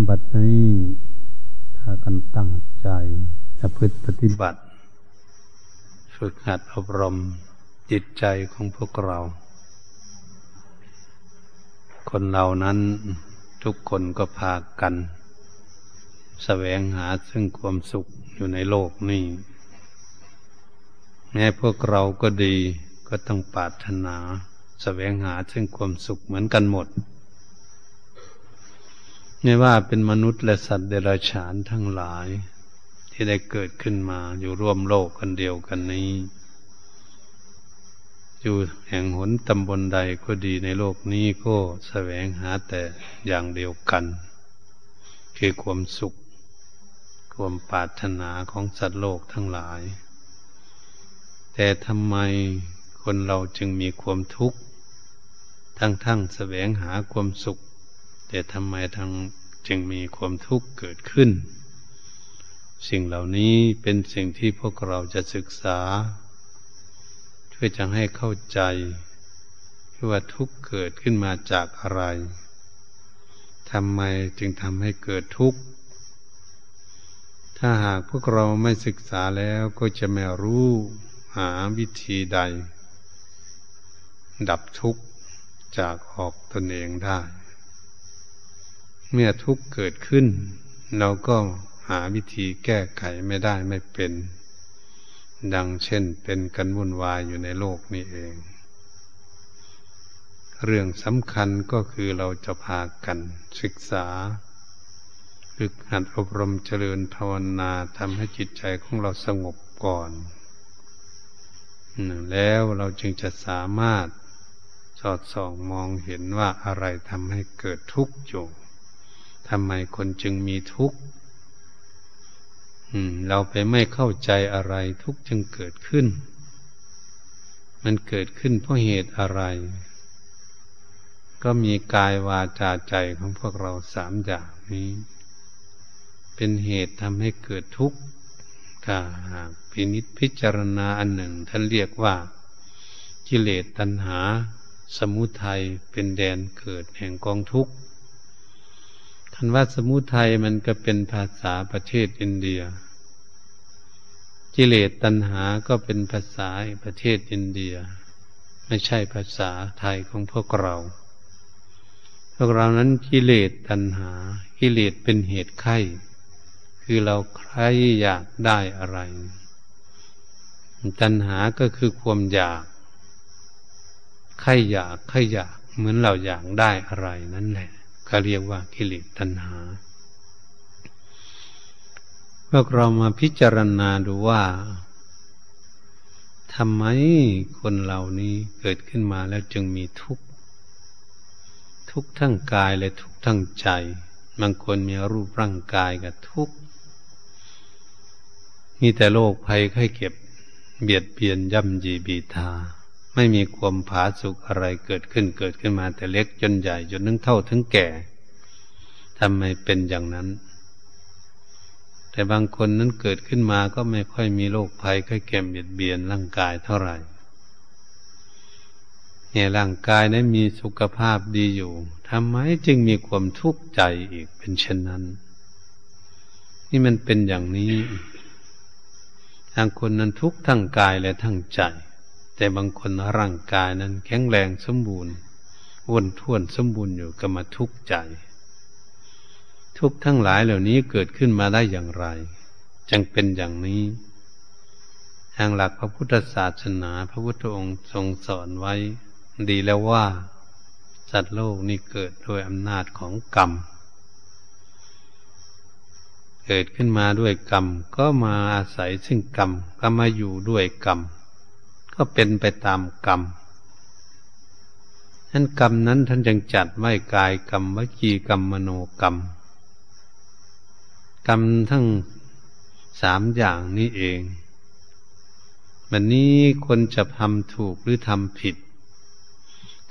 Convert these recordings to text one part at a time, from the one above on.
นบัดนี้พากันตั้งใจจะพฤติปฏิบัติ ฝึกหัดอบรมจิตใจของพวกเรา คนเรานั้นทุกคนก็พากันสแสวงหาซึ่งความสุขอยู่ในโลกนี้แม้พวกเราก็ดีก็ต้องปรารถนาสแสวงหาซึ่งความสุขเหมือนกันหมด ไม่ว่าเป็นมนุษย์และสัตว์เดรัจฉานทั้งหลาย ที่ได้เกิดขึ้นมาอยู่ร่วมโลกกันเดียวกันนี้ อยู่แห่งหนตำบลใดก็ดีในโลกนี้ก็แสวงหาแต่อย่างเดียวกัน คือความสุข ความปรารถนาของสัตว์โลกทั้งหลาย แต่ทำไมคนเราจึงมีความทุกข์ ทั้งๆแสวงหาความสุข แต่ทำไมทางจึงมีความทุกข์เกิดขึ้น สิ่งเหล่านี้เป็นสิ่งที่พวกเราจะศึกษาช่วยจะให้เข้าใจว่าทุกข์เกิดขึ้นมาจากอะไรทำไมจึงทำให้เกิดทุกข์ ถ้าหากพวกเราไม่ศึกษาแล้วก็จะไม่รู้หาวิธีใด ดับทุกข์จากออกตนเองได้ เมื่อทุกข์เกิดขึ้น เราก็หาวิธีแก้ไขไม่ได้ไม่เป็น ดังเช่นเป็นกันวุ่นวายอยู่ในโลกนี้เอง เรื่องสำคัญก็คือเราจะพากันศึกษาฝึกหัดอบรมเจริญภาวนาทำให้จิตใจของเราสงบก่อนแล้วเราจึงจะสามารถสอดส่องมองเห็นว่าอะไรทำให้เกิดทุกข์อยู่ ทำไมคนจึงมีทุกข์เราไปไม่เข้าใจอะไรทุกข์จึงเกิดขึ้น มันเกิดขึ้นเพราะเหตุอะไร ก็มีกายวาจาใจของพวกเราสามอย่างนี้ เป็นเหตุทำให้เกิดทุกข์ถ้าหากพินิษพิจารณาอันหนึ่ง ท่านเรียกว่ากิเลสตัณหา สมุทัยเป็นแดนเกิดแห่งกองทุกข์ คันว่าสมุทัยมันก็เป็นภาษาประเทศอินเดีย กิเลสตัณหาก็เป็นภาษาประเทศอินเดีย ไม่ใช่ภาษาไทยของพวกเรา พวกเรานั้นกิเลสตัณหา กิเลสเป็นเหตุไข้คือเราใครอยากได้อะไร ตัณหาก็คือความอยากใครอยากใครอยากเหมือนเราอยากได้อะไรนั่นแหละ เขาเรียกว่ากิเลสตัณหา พวกเรามาพิจารณาดูว่าทำไมคนเหล่านี้เกิดขึ้นมาแล้วจึงมีทุกข์ ทุกข์ทั้งกายและทุกข์ทั้งใจบางคนมีรูปร่างกายกับทุกข์มีแต่โรคภัยไข้เก็บ เบียดเบียนย่ำยีบีทา ไม่มีความผาสุกอะไรเกิดขึ้นเกิดขึ้นมา แต่เล็กจนใหญ่จนนึงเท่าถึงแก่ทำไมเป็นอย่างนั้น แต่บางคนนั้นเกิดขึ้นมาก็ไม่ค่อยมีโรคภัยค่อยแก่เบียดเบียนร่างกายเท่าไหร่เนี่ยร่างกายนั้นมีสุขภาพดีอยู่ทำไมจึงมีความทุกข์ใจอีกเป็นเช่นนั้น นี่มันเป็นอย่างนี้ทางคนนั้นทุกข์ทั้งกายและทั้งใจ แต่บางคนร่างกายนั้นแข็งแรงสมบูรณ์วนท่วนสมบูรณ์อยู่ก็มาทุกข์ใจ ทุกทั้งหลายเหล่านี้เกิดขึ้นมาได้อย่างไร จึงเป็นอย่างนี้ ทางหลักพระพุทธศาสนา พระพุทธองค์ทรงสอนไว้ ดีแล้วว่า สัตว์โลกนี้เกิดโดยอำนาจของกรรม เกิดขึ้นมาด้วยกรรม ก็มาอาศัยซึ่งกรรมก็มาอยู่ด้วยกรรม ก็เป็นไปตามกรรมนั้นกรรมนั้นท่านจึงจัดไว้กายกรรมวจีกรรมมโนกรรม กรรมทั้งสามอย่างนี้เองวันนี้คนจะทำถูกหรือทำผิด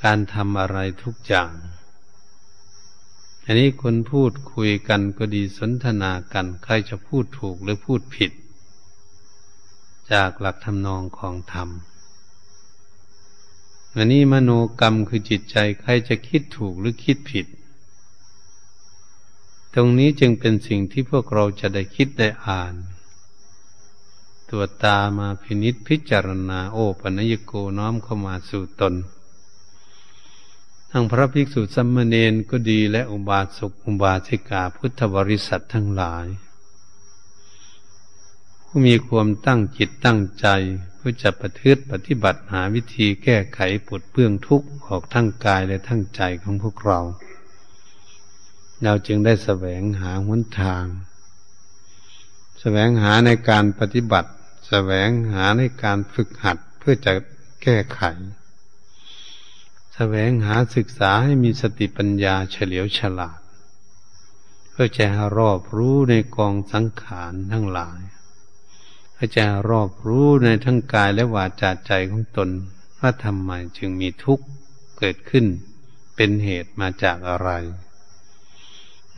การทำอะไรทุกอย่าง อันนี้คนพูดคุยกันก็ดีสนทนากัน ใครจะพูดถูกหรือพูดผิด จากหลักทำนองของธรรม อันนี้มโนกรรมคือจิตใจใครจะคิดถูกหรือคิดผิด ตรงนี้จึงเป็นสิ่งที่พวกเราจะได้คิดได้อ่าน ตัวตามาพินิษพิจารณาโอปัญญโกน้อมเข้ามาสู่ตน ทั้งพระภิกษุสัมมเนนก็ดีและอุบาสกอุบาสิกาพุทธบริษัททั้งหลาย ผู้มีความตั้งจิตตั้งใจ พื่อจะประพฤติปฏิบัติหาวิธีแก้ไขปลดเปื้องทุกข์ออกทั้งกายและทั้งใจของพวกเรา เราจึงได้แสวงหาหนทางแสวงหาในการปฏิบัติแสวงหาในการฝึกหัดเพื่อจะแก้ไขแสวงหาศึกษาให้มีสติปัญญาเฉลียวฉลาด เพื่อจะรอบรู้ในกองสังขารทั้งหลาย จะรอบรู้ในทั้งกายและวาจาใจของตน ว่าทำไมจึงมีทุกข์เกิดขึ้น เป็นเหตุมาจากอะไร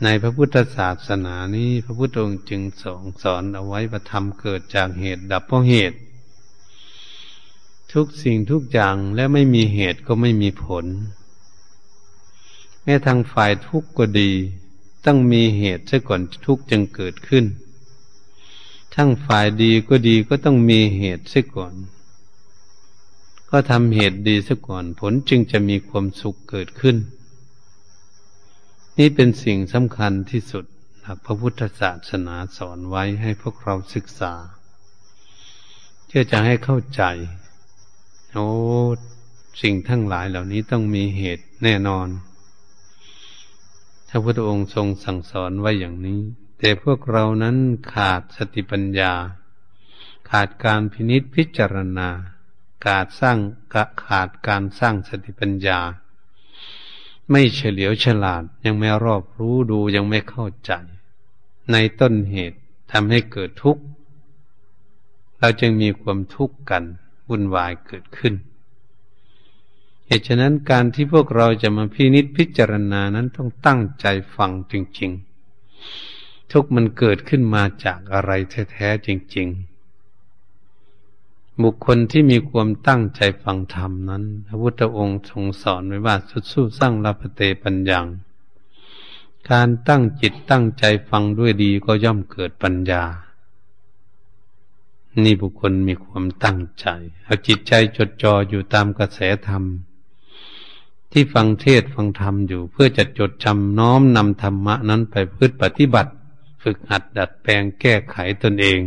ในพระพุทธศาสนานี้พระพุทธองค์จึงสอนสอนเอาไว้ว่าธรรมเกิดจากเหตุดับเพราะเหตุ ทุกสิ่งทุกอย่างและไม่มีเหตุก็ไม่มีผล แม้ทางฝ่ายทุกข์ก็ดี ต้องมีเหตุซะก่อนทุกข์จึงเกิดขึ้น ทั้งฝ่ายดีก็ดีก็ต้องมีเหตุซะก่อน ก็ทำเหตุดีซะก่อน ผลจึงจะมีความสุขเกิดขึ้น นี่เป็นสิ่งสำคัญที่สุดหลักพระพุทธศาสนาสอนไว้ให้พวกเราศึกษาเพื่อจะให้เข้าใจ โอ้สิ่งทั้งหลายเหล่านี้ต้องมีเหตุแน่นอนพระพุทธองค์ทรงสั่งสอนไว้อย่างนี้ แต่พวกเรานั้นขาดสติปัญญา ขาดการพินิษพิจารณา ขาดสร้างขาดการสร้างสติปัญญา ไม่เฉลียวฉลาดยังไม่รอบรู้ดูยังไม่เข้าใจ ในต้นเหตุทำให้เกิดทุกข์ เราจึงมีความทุกข์กันวุ่นวายเกิดขึ้นเหตุฉะนั้นการที่พวกเราจะมาพินิษพิจารณานั้นต้องตั้งใจฟังจริง ๆ ทุกมันเกิดขึ้นมาจากอะไรแท้ๆจริง ๆ บุคคลที่มีความตั้งใจฟังธรรมนั้น พระพุทธองค์ทรงสอนไว้ว่าสุดสู้สร้างลาภเตปัญญาการตั้งจิตตั้งใจฟังด้วยดีก็ย่อมเกิดปัญญา นี่บุคคลมีความตั้งใจเอาจิตใจจดจ่ออยู่ตามกระแสธรรม ที่ฟังเทศฟังธรรมอยู่เพื่อจะจดจำน้อมนำธรรมะนั้นไปพืชปฏิบัติ ฝึกหัดดัดแปลงแก้ไขตนเอง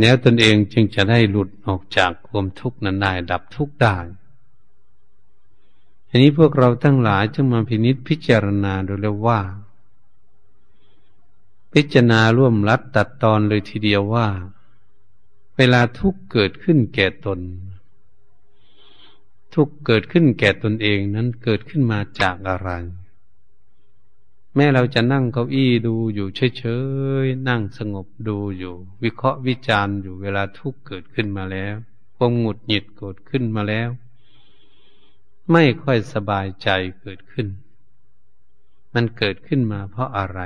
แล้วตนเองจึงจะได้หลุดออกจากความทุกข์นั้นได้ดับทุกข์ได้อันนี้พวกเราทั้งหลายจึงมาพินิษพิจารณาดูแล้วว่า พิจารณาร่วมรัดตัดตอนเลยทีเดียวว่า เวลาทุกข์เกิดขึ้นแก่ตน ทุกข์เกิดขึ้นแก่ตนเองนั้นเกิดขึ้นมาจากอะไร แม้เราจะนั่งเก้าอี้ดูอยู่เฉยๆ นั่งสงบดูอยู่ วิเคราะห์วิจารณ์อยู่เวลาทุกข์เกิดขึ้นมาแล้วความหงุดหงิดเกิดขึ้นมาแล้ว ไม่ค่อยสบายใจเกิดขึ้น มันเกิดขึ้นมาเพราะอะไร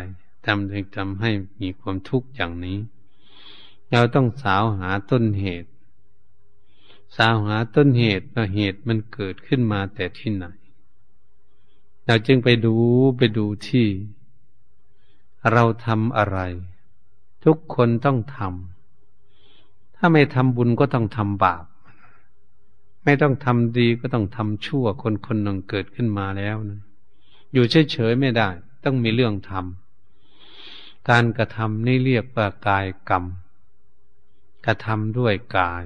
ทำถึงทำให้มีความทุกข์อย่างนี้ เราต้องสาวหาต้นเหตุ สาวหาต้นเหตุว่าเหตุมันเกิดขึ้นมาแต่ที่ไหน เราจึงไปดูไปดูที่ เราทำอะไร ทุกคนต้องทำถ้าไม่ทำบุญก็ต้องทำบาป ไม่ต้องทำดีก็ต้องทำชั่วคนคนหนึ่งเกิดขึ้นมาแล้วนะอยู่เฉยๆไม่ได้ ต้องมีเรื่องทำการกระทำนี่เรียกว่ากายกรรม กระทำด้วยกาย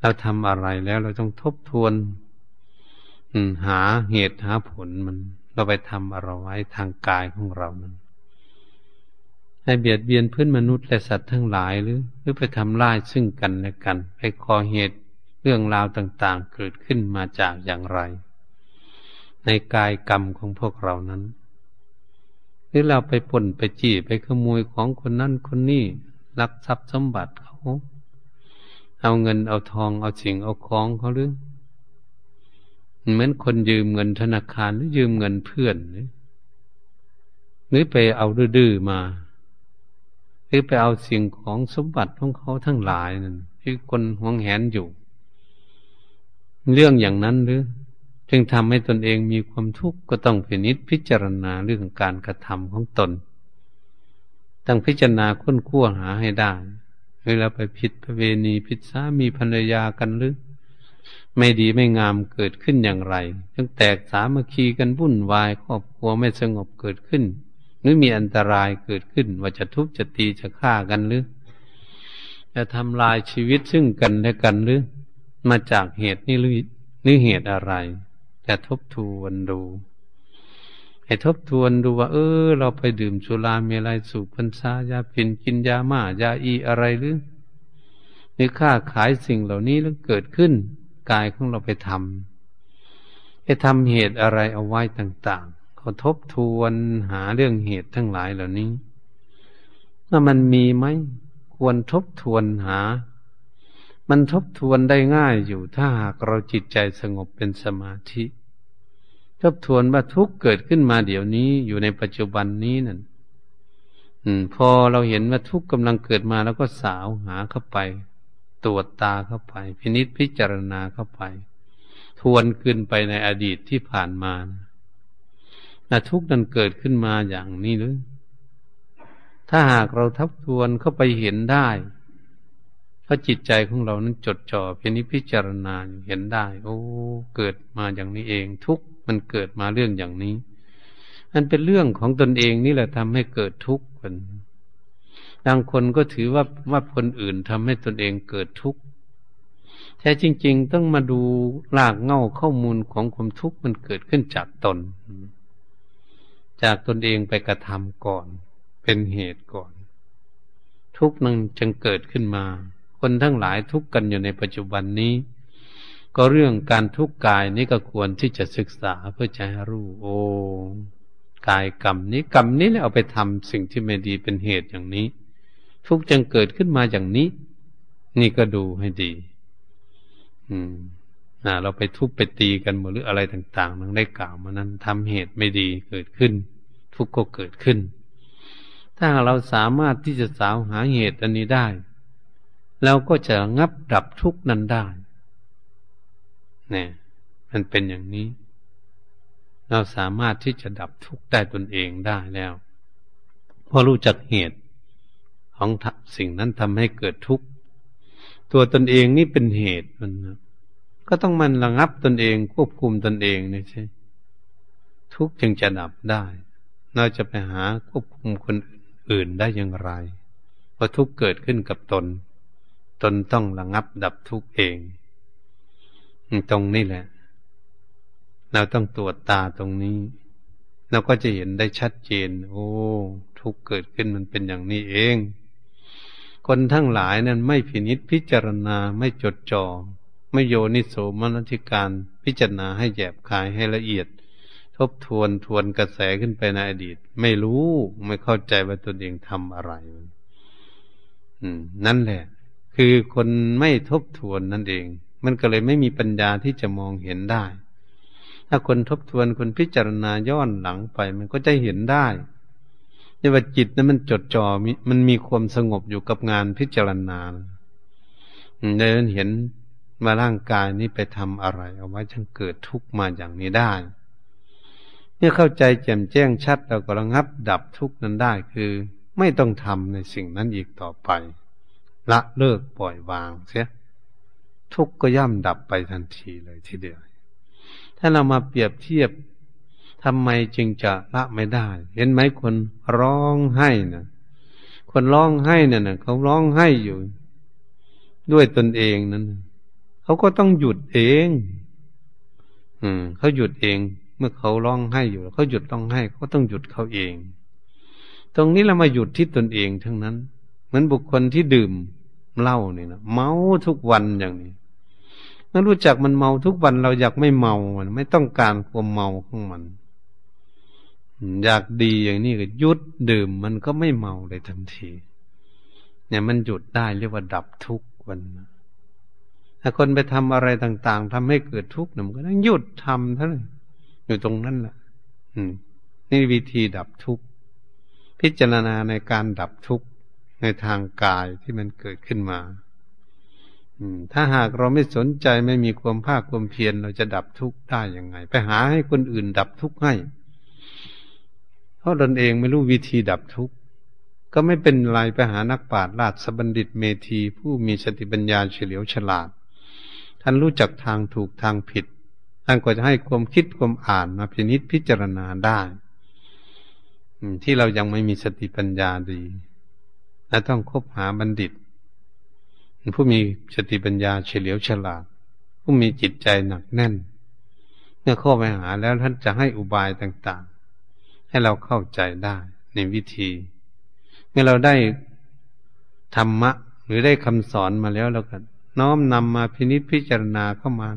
เราทำอะไรแล้วเราต้องทบทวน หาเหตุหาผลมัน เราไปทำอะไรไว้ทางกายของเรามันให้เบียดเบียนเพื่อนมนุษย์และสัตว์ทั้งหลายหรือหรือไปทำร้ายซึ่งกันและกัน ไปก่อเหตุเรื่องราวต่างๆ เกิดขึ้นมาจากอย่างไร ในกายกรรมของพวกเรานั้น หรือเราไปป่นไปจี้ไปขโมยของคนนั้นคนนี้ลักทรัพย์สมบัติเขา เอาเงินเอาทองเอาสิ่งเอาของเขาหรือ เหมือนคนยืมเงินธนาคารหรือยืมเงินเพื่อนหรือไปเอาดื้อมาหรือไปเอาสิ่งของสมบัติของเขาทั้งหลายนั่นที่คนหวงแหนอยู่ เรื่องอย่างนั้นหรือ จึงทำให้ตนเองมีความทุกข์ก็ต้องพินิจพิจารณาเรื่องการกระทำของตนต้องพิจารณาค้นคว้าหาให้ได้เวลาไปผิดประเวณีผิดสามีภรรยากันหรือ ไม่ดีไม่งามเกิดขึ้นอย่างไรจึงแตกสามัคคีกันวุ่นวายครอบครัวไม่สงบเกิดขึ้น หรือมีอันตรายเกิดขึ้น ว่าจะทุบจะตีจะฆ่ากันหรือ จะทำลายชีวิตซึ่งกันและกันหรือ มาจากเหตุนี้หรือนี่เหตุอะไร จะทบทวนดู ให้ทบทวนดูว่า เออ เราไปดื่มสุราเมลัยสูบพันซายาปินกินยาหม่ายาอีอะไรหรือหรือค้าขายสิ่งเหล่านี้แล้วเกิดขึ้น กายของเราไปทำไปทำเหตุอะไรเอาไว้ต่างๆเขาทบทวนหาเรื่องเหตุทั้งหลายเหล่านี้ว่ามันมีไหมควรทบทวนหา มันทบทวนได้ง่ายอยู่ถ้าหากเราจิตใจสงบเป็นสมาธิ ทบทวนว่าทุกเกิดขึ้นมาเดี๋ยวนี้อยู่ในปัจจุบันนี้นั่นพอเราเห็นว่าทุกกำลังเกิดมาแล้วก็สาวหาเข้าไป ตรวจตาเข้าไป พินิษพิจารณาเข้าไป ทวนขึ้นไปในอดีตที่ผ่านมานะทุกนั้นเกิดขึ้นมาอย่างนี้หรือ ถ้าหากเราทับทวนเข้าไปเห็นได้เพราะจิตใจของเรานั้นจดจ่อพินิจพิจารณาเห็นได้ โอ้ เกิดมาอย่างนี้เอง ทุกมันเกิดมาเรื่องอย่างนี้มันเป็นเรื่องของตนเองนี่แหละทำให้เกิดทุกข์กัน บางคนก็ถือว่าว่าคนอื่นทำให้ตนเองเกิดทุกข์แท้จริง ๆ ต้องมาดูรากเง่าข้อมูลของความทุกข์มันเกิดขึ้นจากตน จากตนเองไปกระทำก่อน เป็นเหตุก่อน ทุกข์นั้นจึงเกิดขึ้นมา คนทั้งหลายทุกข์กันอยู่ในปัจจุบันนี้ ก็เรื่องการทุกข์กายนี้ก็ควรที่จะศึกษาเพื่อจะให้รู้โอ้กายกรรมนี้กรรมนี้แล้วเอาไปทำสิ่งที่ไม่ดีเป็นเหตุอย่างนี้ ทุกจึงเกิดขึ้นมาอย่างนี้ นี่ก็ดูให้ดี อืมนะเราไปทุบไปตีกันหมดหรืออะไรต่างๆนังได้กล่าวมานั้นทำเหตุไม่ดีเกิดขึ้น ทุกก็เกิดขึ้น ถ้าเราสามารถที่จะสาวหาเหตุอันนี้ได้เราก็จะงับดับทุกนั้นได้เนี่ยมันเป็นอย่างนี้ เราสามารถที่จะดับทุกข์ได้ตนเองได้แล้ว เพราะรู้จักเหตุ ของสิ่งนั้นทำให้เกิดทุกข์ตัวตนเองนี่เป็นเหตุมันนะก็ต้องมันระงับตนเองควบคุมตนเองนี่ใช่ ทุกข์จึงจะดับได้ เราจะไปหาควบคุมคนอื่นได้อย่างไร เพราะทุกข์เกิดขึ้นกับตน ตนต้องระงับดับทุกข์เอง ตรงนี้แหละ เราต้องตรวจตาตรงนี้เราก็จะเห็นได้ชัดเจน โอ้ ทุกข์เกิดขึ้นมันเป็นอย่างนี้เอง คนทั้งหลายนั้นไม่พินิษพิจารณาไม่จดจอ่อไม่โยนิโสมนติการพิจารณาให้แยบคายให้ละเอียด ทบทวนทวนกระแสขึ้นไปในอดีต ไม่รู้ไม่เข้าใจว่าตนเองทำอะไรอืนั่นแหละ คือคนไม่ทบทวนนั่นเอง มันก็เลยไม่มีปัญญาที่จะมองเห็นได้ ถ้าคนทบทวนคนพิจารณาย้อนหลังไป มันก็จะเห็นได้ นี่ว่าจิตนั้นมันจดจ่อมันมีความสงบอยู่กับงานพิจารณาได้เห็นว่าร่างกายนี้ไปทำอะไร เอาไว้จึงเกิดทุกข์มาอย่างนี้ได้เนี่ยเข้าใจแจ่มแจ้งชัดเราก็ระงับดับทุกข์นั้นได้คือ ไม่ต้องทำในสิ่งนั้นอีกต่อไป ละเลิกปล่อยวางเสียทุกข์ก็ย่ำดับไปทันทีเลยทีเดียว ถ้าเรามาเปรียบเทียบ ทำไมจึงจะละไม่ได้ เห็นไหมคนร้องไห้นะคนร้องไห้นี่ยนะเขาร้องไห้อยู่ ด้วยตนเองนั้นเขาก็ต้องหยุดเอง อืมเขาหยุดเอง เมื่อเขาร้องไห้อยู่เขาหยุดร้องไห้เขาต้องหยุดเขาเอง ตรงนี้เรามาหยุดที่ตนเองทั้งนั้น เหมือนบุคคลที่ดื่มเหล้าเนี่ยนะเมาทุกวันอย่างนี้เมื่อรู้จักมันเมาทุกวันเราอยากไม่เมามันไม่ต้องการความเมาของมัน อยากดีอย่างนี้ก็หยุดดื่มมันก็ไม่เมาเลยทันที เนี่ยมันหยุดได้เรียกว่าดับทุกข์วันถ้าคนไปทำอะไรต่าง ๆทำให้เกิดทุกข์มันก็ต้องหยุดทำเท่านั้นอยู่ตรงนั้นแหละอืม นี่วิธีดับทุกข์พิจารณาในการดับทุกข์ในทางกายที่มันเกิดขึ้นมาถ้าหากเราไม่สนใจไม่มีความภาคความเพียรเราจะดับทุกข์ได้ยังไง ไปหาให้คนอื่นดับทุกข์ให้ เพราะตนเองไม่รู้วิธีดับทุกข์ก็ไม่เป็นไรไปหานักปราชญ์ราชบัณฑิตเมธีผู้มีสติปัญญาเฉลียวฉลาด ท่านรู้จักทางถูกทางผิด ท่านก็จะให้ความคิดความอ่านมาพินิจพิจารณาได้ที่เรายังไม่มีสติปัญญาดีและต้องคบหาบัณฑิต ผู้มีสติปัญญาเฉลียวฉลาด ผู้มีจิตใจหนักแน่น เมื่อเข้าไปหาแล้วท่านจะให้อุบายต่าง ให้เราเข้าใจได้ในวิธีเมื่อเราได้ธรรมะ หรือได้คำสอนมาแล้วเราก็น้อมนำมาพินิจพิจารณาเข้ามา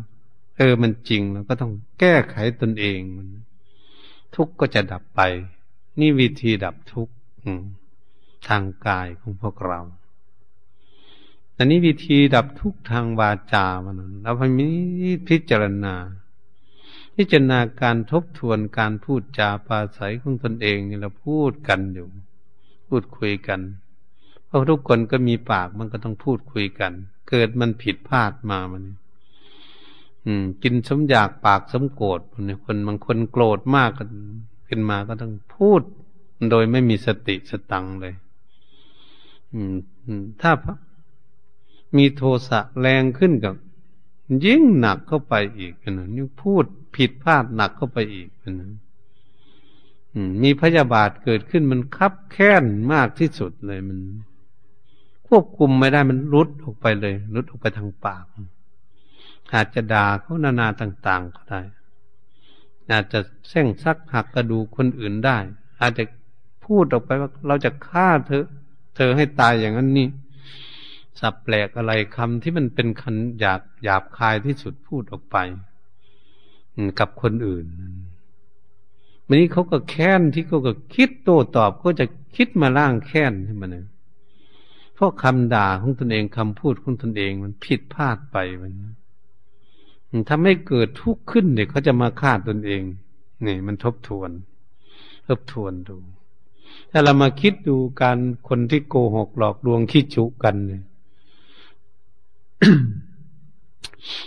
เออมันจริงเราก็ต้องแก้ไขตนเองมันทุกข์ก็จะดับไป นี่วิธีดับทุกข์ทางกายของพวกเราอันนี้วิธีดับทุกทางวาจามันเราพมีพิจารณา พิจารณาการทบทวนการพูดจาปาศัยของตนเองนี่เราพูดกันอยู่ พูดคุยกัน เพราะทุกคนก็มีปากมันก็ต้องพูดคุยกัน เกิดมันผิดพลาดมามันอืม กินสมอยากปากสมโกรธคนบางคนโกรธมากกันขึ้นมาก็ต้องพูด โดยไม่มีสติสตังเลย อืมถ้ามีโทสะแรงขึ้นกับ ยิ่งหนักเข้าไปอีกนะนี่งพูดผิดพลาดหนักเข้าไปอีกนะมีพยาบาทเกิดขึ้นมันคับแค้นมากที่สุดเลยมัน ควบคุมไม่ได้มันรุดออกไปเลยรุดออกไปทางปาก อาจจะด่าเขานานาต่าง ๆ ก็ได้ อาจจะแส้งซักหักกระดูคนอื่นได้ อาจจะพูดออกไปว่าเราจะฆ่าเธอ เธอให้ตายอย่างนั้นนี่ สับแปลกอะไรคำที่มันเป็นคันหยาบหยาบคายที่สุดพูดออกไปกับคนอื่นวันนี้เขาก็แค้นที่เขาก็คิดโต้ตอบก็จะคิดมาล่างแค้นให้มันเพราะคำด่าของตนเองคำพูดของตนเองมันผิดพลาดไปมันทำให้เกิดทุกข์ขึ้นเนี่ยเขาจะมาฆ่าตนเองนี่มันทบทวน ทบทวนดู ถ้าเรามาคิดดูการคนที่โกหกหลอกลวงคิดจุกันเนี่ย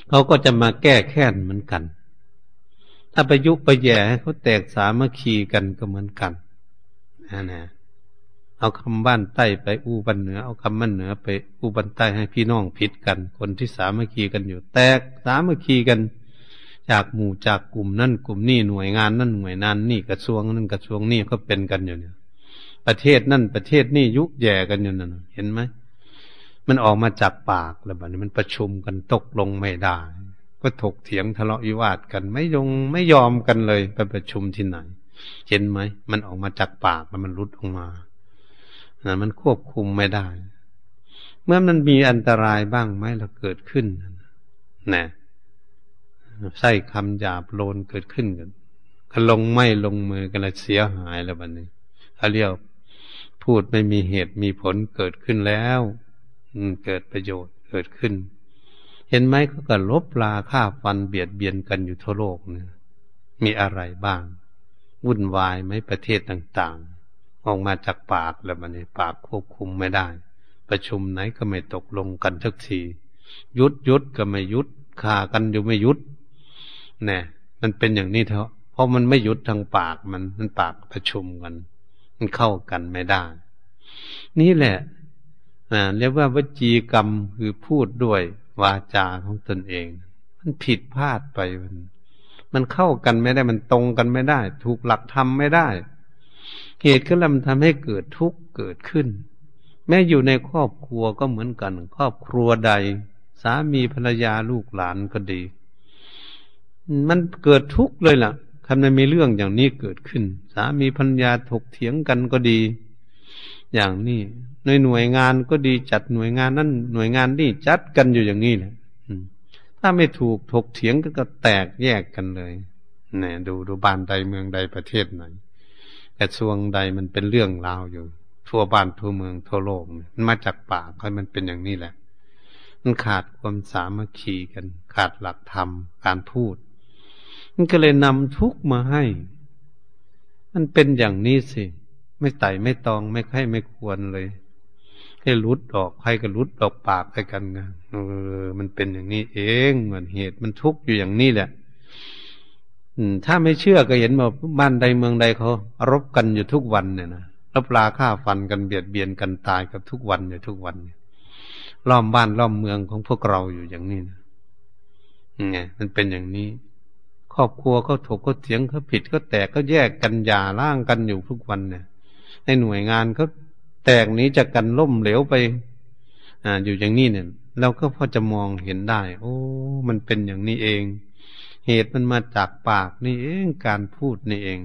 เขาก็จะมาแก้แค้นเหมือนกัน ถ้าประยุกต์ไปแย่ให้เขาแตกสามัคคีกันก็เหมือนกันนะนะเอาคำบ้านใต้ไปอู้บันเหนือ เอาคำบ้านเหนือไปอู้บันใต้ให้พี่น้องผิดกัน คนที่สามัคคีกันอยู่ แตกสามัคคีกัน จากหมู่จากกลุ่มนั่นกลุ่มนี่หน่วยงานนั่นหน่วยนั้นนี่กระทรวงนั่นกระทรวงนี่ก็เป็นกันอยู่เนี่ย ประเทศนั่นประเทศนี่ยุแย่กันอยู่นั่นเห็นไหม มันออกมาจากปากแล้วบัดนี้มันประชุมกันตกลงไม่ได้ ก็ถกเถียงทะเลาะวิวาทกันไม่ยงไม่ยอมกันเลยไปประชุมที่ไหน เห็นไหมมันออกมาจากปากแล้วมันรุดออกมานะมันควบคุมไม่ได้ เมื่อมันมีอันตรายบ้างไหมเราเกิดขึ้นนะใส่คำหยาบโลนเกิดขึ้นกันก็ลงไม่ลงมือกันเลยเสียหายแล้วบัดนี้เขาเรียกพูดไม่มีเหตุมีผลเกิดขึ้นแล้ว เกิดประโยชน์เกิดขึ้น เห็นไหมเขาก็ลบลาฆ่าฟันเบียดเบียนกันอยู่ทั่วโลกเนี่ยมีอะไรบ้าง วุ่นวายไหมประเทศต่างๆ ออกมาจากปากแล้วมันในปากควบคุมไม่ได้ ประชุมไหนก็ไม่ตกลงกันทักทียุดยุดก็ไม่ยุดฆ่ากันอยู่ไม่ยุดเนี่ยมันเป็นอย่างนี้เถอะเพราะมันไม่ยุดทางปากมันมันปากประชุมกัน มันเข้ากันไม่ได้ นี่แหละ เรียกว่าวจีกรรมคือพูดด้วยวาจาของตนเอง มันผิดพลาดไปมัน มันเข้ากันไม่ได้มันตรงกันไม่ได้ ถูกหลักธรรมไม่ได้ เหตุก็แล้วมันทำให้เกิดทุกข์เกิดขึ้น แม้อยู่ในครอบครัวก็เหมือนกัน ครอบครัวใด สามีภรรยาลูกหลานก็ดี มันเกิดทุกข์เลยล่ะคำนั้นมีเรื่องอย่างนี้เกิดขึ้น สามีภรรยาถกเถียงกันก็ดี อย่างนี้ ในหน่วยงานก็ดีจัดหน่วยงานนั่นหน่วยงานนี่จัดกันอยู่อย่างนี้แหละถ้าไม่ถูกถกเถียงก็แตกแยกกันเลยเนี่ยดูดูบ้านใดเมืองใดประเทศไหนกระทรวงใดมันเป็นเรื่องราวอยู่ ทั่วบ้านทั่วเมืองทั่วโลกมันมาจากปากให้มันเป็นอย่างนี้แหละ มันขาดความสามัคคีกัน ขาดหลักธรรมการพูด มันก็เลยนำทุกมาให้ มันเป็นอย่างนี้สิ ไม่ไต่ไม่ตองไม่ใครไม่ควรเลย ให้รุดออกใครก็รุดออกปากไปกันไงเออ มันเป็นอย่างนี้เองเหมือนเหตุมันทุกข์อยู่อย่างนี้แหละถ้าไม่เชื่อก็เห็นว่าบ้านใดเมืองใดเขารบกันอยู่ทุกวันเนี่ยนะรบลาฆ่าฟันกันเบียดเบียนกันตายกับทุกวันอยู่ทุกวันล้อมบ้านล้อมเมืองของพวกเราอยู่อย่างนี้นะไงมันเป็นอย่างนี้ ครอบครัวเขาถกก็เถียงเขาผิดก็แตกก็แยกกันหย่าร่างกันอยู่ทุกวันเนี่ยในหน่วยงานเขา แตกนี้จะกันล่มเหลวไป อ่า อยู่อย่างนี้เนี่ย เราก็พอจะมองเห็นได้ โอ้ มันเป็นอย่างนี้เอง เหตุมันมาจากปากนี่เองการพูดนี่เอง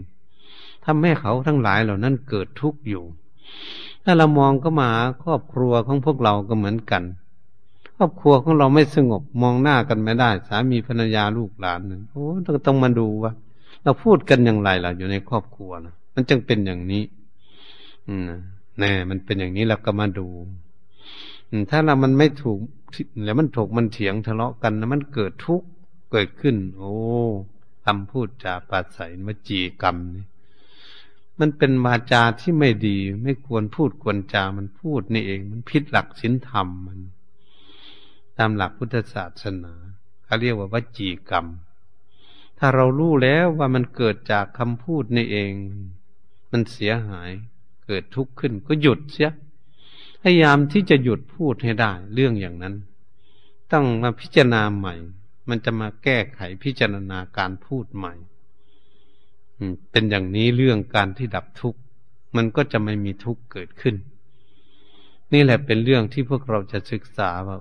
ทำให้เขาทั้งหลายเหล่านั้นเกิดทุกข์อยู่ ถ้าเรามองก็มาครอบครัวของพวกเราก็เหมือนกัน ครอบครัวของเราไม่สงบมองหน้ากันไม่ได้ สามีภรรยาลูกหลานนั่นโอ้ต้องต้องมาดูว่า เราพูดกันอย่างไรล่ะอยู่ในครอบครัวนะมันจึงเป็นอย่างนี้ อืม แน่มันเป็นอย่างนี้เราก็มาดูถ้าเรามันไม่ถูกแล้วมันถกมันเถียงทะเลาะกันแล้วมันเกิดทุกข์เกิดขึ้น โอ้คำพูดจาปาศัยวจีกรรมนี่มันเป็นวาจาที่ไม่ดี ไม่ควรพูดควรจามันพูดนี่เอง มันผิดหลักศีลธรรมมัน ตามหลักพุทธศาสนาเขาเรียกว่าวจีกรรม ถ้าเรารู้แล้วว่ามันเกิดจากคำพูดนี่เอง มันเสียหาย เกิดทุกข์ขึ้นก็หยุดเสียพยายามที่จะหยุดพูดให้ได้ เรื่องอย่างนั้น ต้องมาพิจารณาใหม่ มันจะมาแก้ไขพิจารณาการพูดใหม่เป็นอย่างนี้เรื่องการที่ดับทุกข์มันก็จะไม่มีทุกข์เกิดขึ้น นี่แหละเป็นเรื่องที่พวกเราจะศึกษาว่า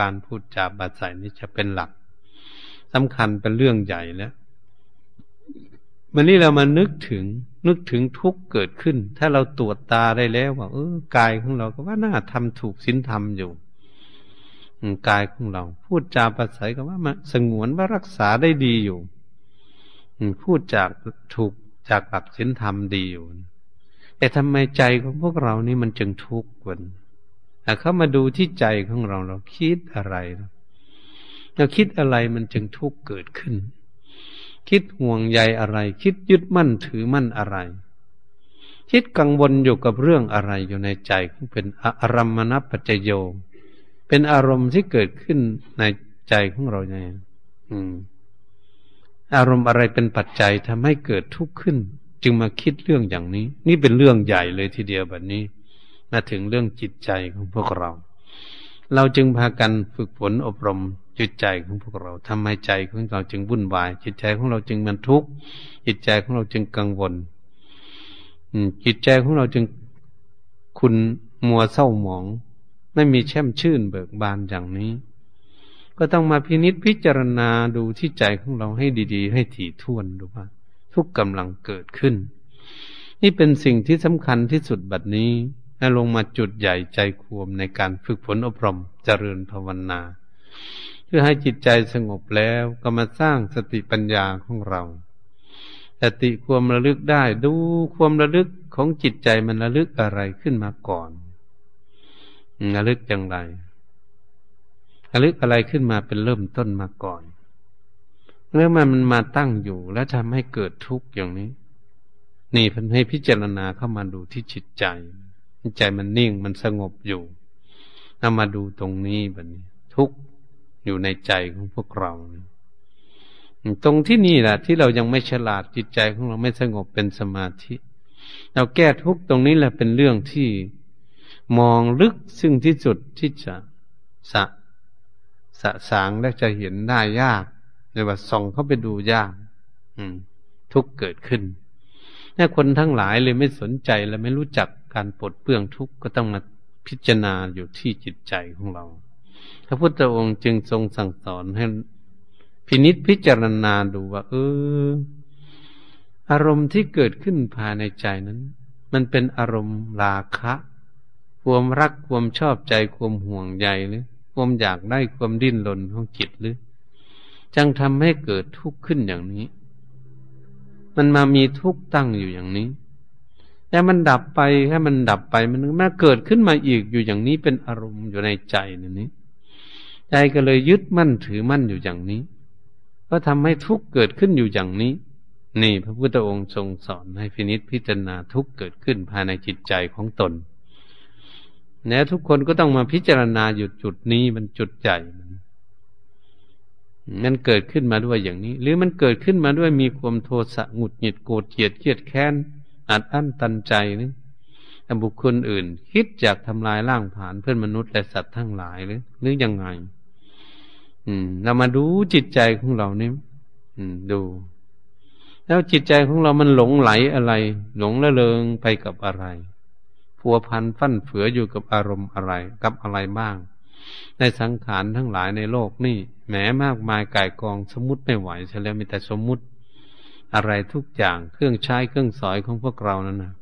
การพูดจาบาศัยนี่จะเป็นหลักสำคัญเป็นเรื่องใหญ่แล้ววันนี้เรามานึกถึง นึกถึงทุกข์เกิดขึ้น ถ้าเราตรวจตาได้แล้วว่าเออกายของเราก็ว่าน่าทำถูกศีลธรรมอยู่กายของเรา พูดจาประสัยก็ว่ามาสงวนว่ารักษาได้ดีอยู่พูดจากถูกจากหลักศีลธรรมดีอยู่ แต่ทำไมใจของพวกเรานี่มันจึงทุกข์กวนเข้ามาดูที่ใจของเราเราคิดอะไรเราคิดอะไรมันจึงทุกข์เกิดขึ้น คิดห่วงใยอะไร คิดยึดมั่นถือมั่นอะไร คิดกังวลอยู่กับเรื่องอะไรอยู่ในใจเป็นอารมณปัจจโย เป็นอารมณ์ที่เกิดขึ้นในใจของเราไงอืม อารมณ์อะไรเป็นปัจจัยทำให้เกิดทุกข์ขึ้น จึงมาคิดเรื่องอย่างนี้ นี่เป็นเรื่องใหญ่เลยทีเดียวแบบนี้มาถึงเรื่องจิตใจของพวกเรา เราจึงพากันฝึกฝนอบรม จิตใจของพวกเราทำให้ใจของเราจึงวุ่นวาย จิตใจของเราจึงมันทุกข์จิตใจของเราจึงกังวลจิตใจของเราจึงคุณมัวเศร้าหมอง ไม่มีแช่มชื่นเบิกบานอย่างนี้ ก็ต้องมาพินิษพิจารณาดูที่ใจของเราให้ดีๆ ให้ถี่ถ้วนดูว่า ทุกกำลังเกิดขึ้น นี่เป็นสิ่งที่สำคัญที่สุดบัดนี้ให้ลงมาจุดใหญ่ใจควมในการฝึกฝนอบรมเจริญภาวนา เพื่อให้จิตใจสงบแล้วก็มาสร้างสติปัญญาของเรา สติความระลึกได้ดูความระลึกของจิตใจมันระลึกอะไรขึ้นมาก่อนระลึกอย่างไรระลึกอะไรขึ้นมาเป็นเริ่มต้นมาก่อนเมื่องมันมันมาตั้งอยู่แล้วทำให้เกิดทุกข์อย่างนี้ นี่พันให้พิจารณาเข้ามาดูที่จิตใจใจมันนิ่งมันสงบอยู่นำมาดูตรงนี้แบบนี้ ทุกข์ อยู่ในใจของพวกเราตรงที่นี่แหละที่เรายังไม่ฉลาดจิตใจของเราไม่สงบเป็นสมาธิ เราแก้ทุกตรงนี้แหละเป็นเรื่องที่มองลึกซึ่งที่สุดที่จะสะสะสางและจะเห็นได้ยากเรียกว่าส่องเข้าไปดูยาก อืม ทุกเกิดขึ้นถ้าคนทั้งหลายเลยไม่สนใจและไม่รู้จักการปลดเปลื้องทุกข์ก็ต้องมาพิจารณาอยู่ที่จิตใจของเรา พระพุทธองค์จึงทรงสั่งสอนให้พินิษพิจารณาดูว่า เออ อารมณ์ที่เกิดขึ้นภายในใจนั้น มันเป็นอารมณ์ราคะ ความรักความชอบใจความห่วงใยหรือความอยากได้ความดิ้นรนของจิตหรือจังทำให้เกิดทุกข์ขึ้นอย่างนี้ มันมามีทุกข์ตั้งอยู่อย่างนี้แต่มันดับไปแค่มันดับไปมันแมันเกิดขึ้นมาอีกอยู่อย่างนี้เป็นอารมณ์อยู่ในใจนี่นี้ ใจก็เลยยึดมั่นถือมั่นอยู่อย่างนี้ ก็ทำให้ทุกข์เกิดขึ้นอยู่อย่างนี้ นี่พระพุทธองค์ทรงสอนให้พินิษพิจารณาทุกข์เกิดขึ้นภายในจิตใจของตนแล้วทุกคนก็ต้องมาพิจารณาอยู่จุดนี้มันจุดใหญ่มันเกิดขึ้นมาด้วยอย่างนี้ หรือมันเกิดขึ้นมาด้วยมีความโทสะหงุดหงิดโกรธเกลียดเครียดแค้นอัดอั้นตันใจหรือแต่บุคคลอื่น คิดอยากทำลายร่างผานเพื่อนมนุษย์และสัตว์ทั้งหลายหรือหรือยังไง อืม เรามาดูจิตใจของเรานี่อืม ดู แล้วจิตใจของเรามันหลงไหลอะไร หลงละเลงไปกับอะไรพัวพันฟั่นเฟืออยู่กับอารมณ์อะไร กับอะไรบ้าง ในสังขารทั้งหลายในโลกนี่แหมมากมายก่ายกองสมมติไม่ไหวใช่แล้วมีแต่สมมุติ อะไรทุกอย่างเครื่องใช้เครื่องสอยของพวกเรานั่นนะ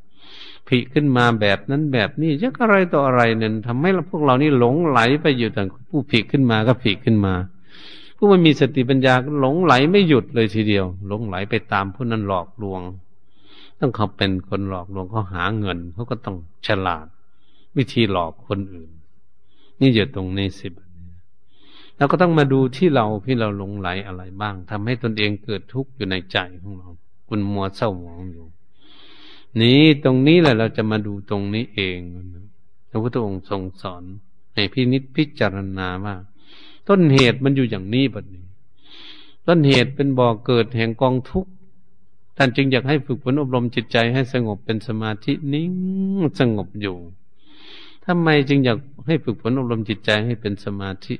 ผิขึ้นมาแบบนั้นแบบนี้ยักอะไรต่ออะไรเนี่ยทำให้พวกเรานี่หลงไหลไปอยู่แต่ผู้ผิขึ้นมาก็ผิขึ้นมา ผู้ไม่มีสติปัญญาหลงไหลไม่หยุดเลยทีเดียว หลงไหลไปตามผู้นั้นหลอกลวง ต้องเขาเป็นคนหลอกลวงเขาหาเงินเขาก็ต้องฉลาด วิธีหลอกคนอื่น นี่อยู่ตรงนี้สิบแล้วก็ต้องมาดูที่เราที่เราหลงไหลอะไรบ้างทำให้ตนเองเกิดทุกข์อยู่ในใจของเรา คุณมัวเศร้าหมองอยู่ นี้ตรงนี้แหละเราจะมาดูตรงนี้เองพระพุทธองค์ทรงสอนให้พินิจพิจารณาว่า ต้นเหตุมันอยู่อย่างนี้บัดนี้ ต้นเหตุเป็นบ่อเกิดแห่งกองทุกข์ท่านจึงอยากให้ฝึกฝนอบรมจิตใจให้สงบเป็นสมาธินิ่งสงบอยู่ทำไมจึงอยากให้ฝึกฝนอบรมจิตใจให้เป็นสมาธิ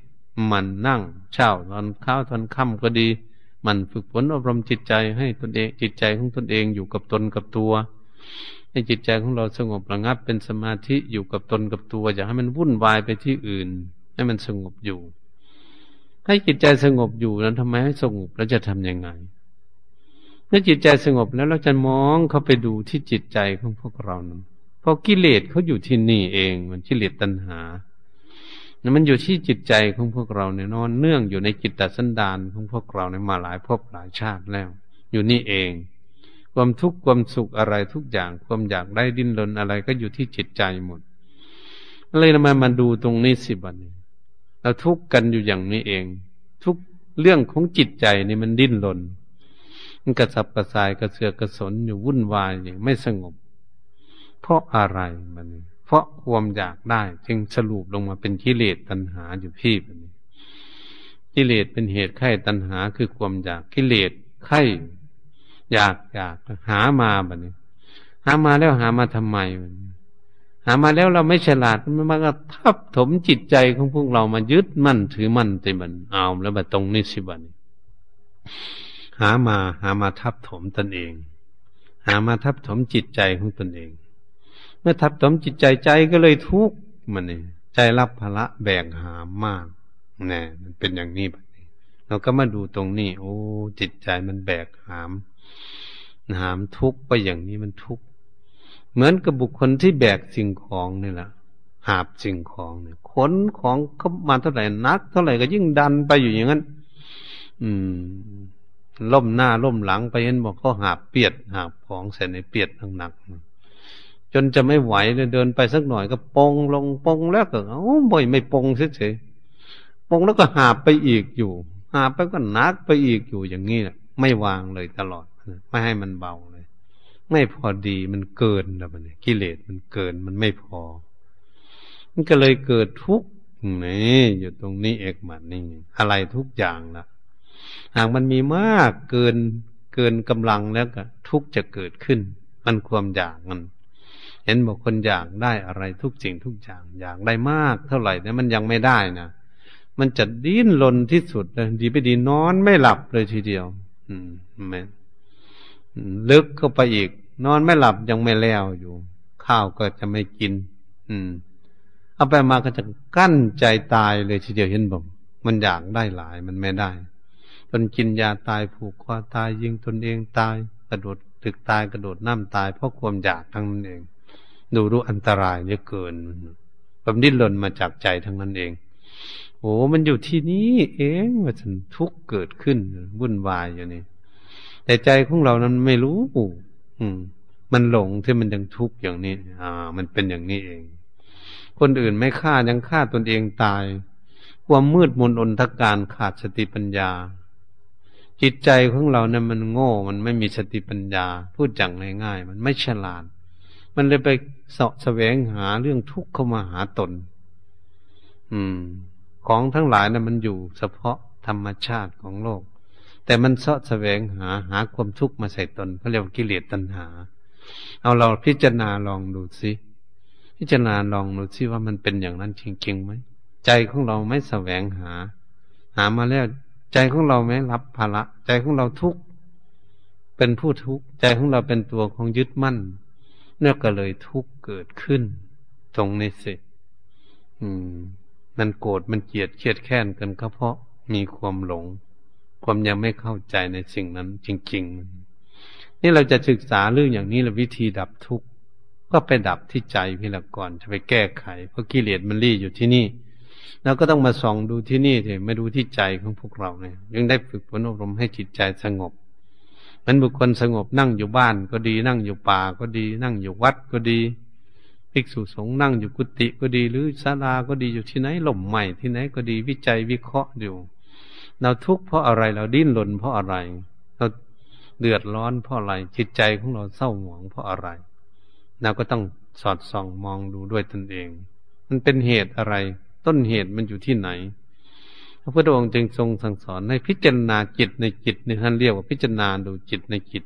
มันนั่งเช้าตอนข้าวตอนค่ำก็ดี มันฝึกฝนอบรมจิตใจให้ตนเอง จิตใจของตนเองอยู่กับตนกับตัว ให้จิตใจของเราสงบระงับเป็นสมาธิอยู่กับตนกับตัว อย่าให้มันวุ่นวายไปที่อื่น ให้มันสงบอยู่ ให้จิตใจสงบอยู่นั้นทำไมให้สงบแล้วจะทํำยังไงเมื่อจิตใจสงบแล้วเราจะมองเข้าไปดูที่จิตใจของพวกเรานั้นเพราะกิเลสเขาอยู่ที่นี่เอง มันกิเลสตัณหามันอยู่ที่จิตใจของพวกเราเนี่ยนอนเนื่องอยู่ในจิตตสันดานของพวกเราในมาหลายภพหลายชาติแล้ว อยู่นี่เอง ความทุกข์ความสุขอะไรทุกอย่างความอยากได้ดิ้นรนอะไรก็อยู่ที่จิตใจหมดเลยมามาดูตรงนี้สิบันนี้ เราทุกข์กันอยู่อย่างนี้เอง ทุกเรื่องของจิตใจนี่มันดิ้นรนมันกระสับกระส่ายกระเสือกกระสนอยู่วุ่นวายอย่างไม่สงบ เพราะอะไรมันนี้เพราะความอยากได้ จึงสรุปลงมาเป็นกิเลสตัณหาอยู่พี่แบบนี้กิเลสเป็นเหตุไข้ตัณหาคือความอยากกิเลสไข้อยากอยากหามาแบบนี้ หามาแล้วหามาทำไม หามาแล้วเราไม่ฉลาดมันมาก็ทับถมจิตใจของพวกเรามายึดมั่นถือมั่นใจมันเอาแล้วมาตรงนี้สิบันหามาหามาทับถมตนเอง หามาทับถมจิตใจของตนเอง เมื่อทับถมจิตใจใจก็เลยทุกข์มันนี่ใจรับภาระแบกหามมากแน่มันเป็นอย่างนี้แบบนี้ เราก็มาดูตรงนี้ โอ้ จิตใจมันแบกหาม หามทุกข์ไปอย่างนี้มันทุกข์ เหมือนกับบุคคลที่แบกสิ่งของนี่แหละหาบสิ่งของเนี่ยขนของเขามาเท่าไหร่นัก เท่าไหร่ก็ยิ่งดันไปอยู่อย่างนั้น อืม ล่มหน้าล่มหลังไปเห็นบอกเขาหาบเปียดหาบของใส่ในเปียดหนักๆจนจะไม่ไหวเลยเดินไปสักหน่อยก็ปงลงปงแล้วก็เอ้าบ่อยไม่ปงเฉยๆปงแล้วก็หาบไปอีกอยู่ หาบไปก็นักไปอีกอยู่อย่างนี้แหละไม่วางเลยตลอดไม่ให้มันเบาเลย ไม่พอดีมันเกินแล้วมันกิเลสมันเกินมันไม่พอ มันก็เลยเกิดทุกข์นี่อยู่ตรงนี้เอกมันนี่อะไรทุกอย่างละหากมันมีมากเกินเกินกำลังแล้วก็ ทุกข์จะเกิดขึ้น มันความอยากมัน เห็นบอกคนอยากได้อะไรทุกสิ่งทุกอย่างอยากได้มาก เท่าไหร่แต่มันยังไม่ได้นะมันจะดิ้นรนที่สุดเลยดีไปดีนอนไม่หลับเลยทีเดียว อืมแม่ ลึกเข้าไปอีก นอนไม่หลับยังไม่แล้วอยู่ ข้าวก็จะไม่กิน อืม เอาไปมาก็จะกั้นใจตายเลยทีเดียวเห็นบอกมันอยากได้หลายมันไม่ได้จนกินยาตายผูกคอตายยิงตนเองตาย กระโดดตึกตายกระโดดน้ำตายเพราะความอยากทั้งนั้นเอง ดูรู้อันตรายเยอะเกินความดิ้นรนมาจากใจทั้งนั้นเองโอ้มันอยู่ที่นี้เองว่าฉันทุกข์เกิดขึ้นวุ่นวายอยู่นี่ แต่ใจของเรานั้นไม่รู้ อืม มันหลงที่มันยังทุกข์อย่างนี้ อ่า มันเป็นอย่างนี้เอง คนอื่นไม่ฆ่ายังฆ่าตนเองตาย ความมืดมนอนทการขาดสติปัญญา จิตใจของเราเนี่ยมันโง่ มันไม่มีสติปัญญา พูดจังง่ายๆมันไม่ฉลาด มันเลยไปเสาะแสวงหาเรื่องทุกข์เข้ามาหาตน อืม ของทั้งหลายนะ่ะมันอยู่เฉพาะธรรมชาติของโลก แต่มันเสาะแสวงหาหาความทุกข์มาใส่ตนเขาเรียกว่ากิเลสตัณหา เอาเราพิจารณาลองดูสิพิจารณาลองดูสิว่ามันเป็นอย่างนั้นจริงๆไหมใจของเราไม่แสวงหา หามาแล้ว ใจของเราไม่รับภาระใจของเราทุกข์เป็นผู้ทุกข์ใจของเราเป็นตัวของยึดมั่นเนี่ยก็เลยทุกข์เกิดขึ้น ตรงนี้สิอืม มันโกรธมันเกลียดเครียดแค้นกันก็เพราะมีความหลง ความยังไม่เข้าใจในสิ่งนั้นจริง ๆ นี่เราจะศึกษาเรื่องอย่างนี้ล้ววิธีดับทุกข์ก็ไปดับที่ใจพี่ละก่อนจะไปแก้ไข เพราะกิเลสมันรีอยู่ที่นี่เราก็ต้องมาส่องดูที่นี่เถอะไม่ดูที่ใจของพวกเราเนี่ยยังได้ฝึกฝนอบรมให้จิตใจสงบมันบุคคลสงบนั่งอยู่บ้านก็ดีนั่งอยู่ป่าก็ดี นั่งอยู่วัดก็ดีภิกษุสงฆ์นั่งอยู่กุฏิก็ดี หรือศาลาก็ดีอยู่ที่ไหนหล่มใหม่ที่ไหนก็ดีวิจัยวิเคราะห์อยู่ เราทุกข์เพราะอะไรเราดิ้นรนเพราะอะไร เราเดือดร้อนเพราะอะไร จิตใจของเราเศร้าหมองเพราะอะไร เราก็ต้องสอดส่องมองดูด้วยตนเอง มันเป็นเหตุอะไร ต้นเหตุมันอยู่ที่ไหน พระพุทธองค์จึงทรงสั่งสอนให้พิจารณาจิตในจิตนี่ท่านเรียกว่าพิจารณาดูจิตในจิต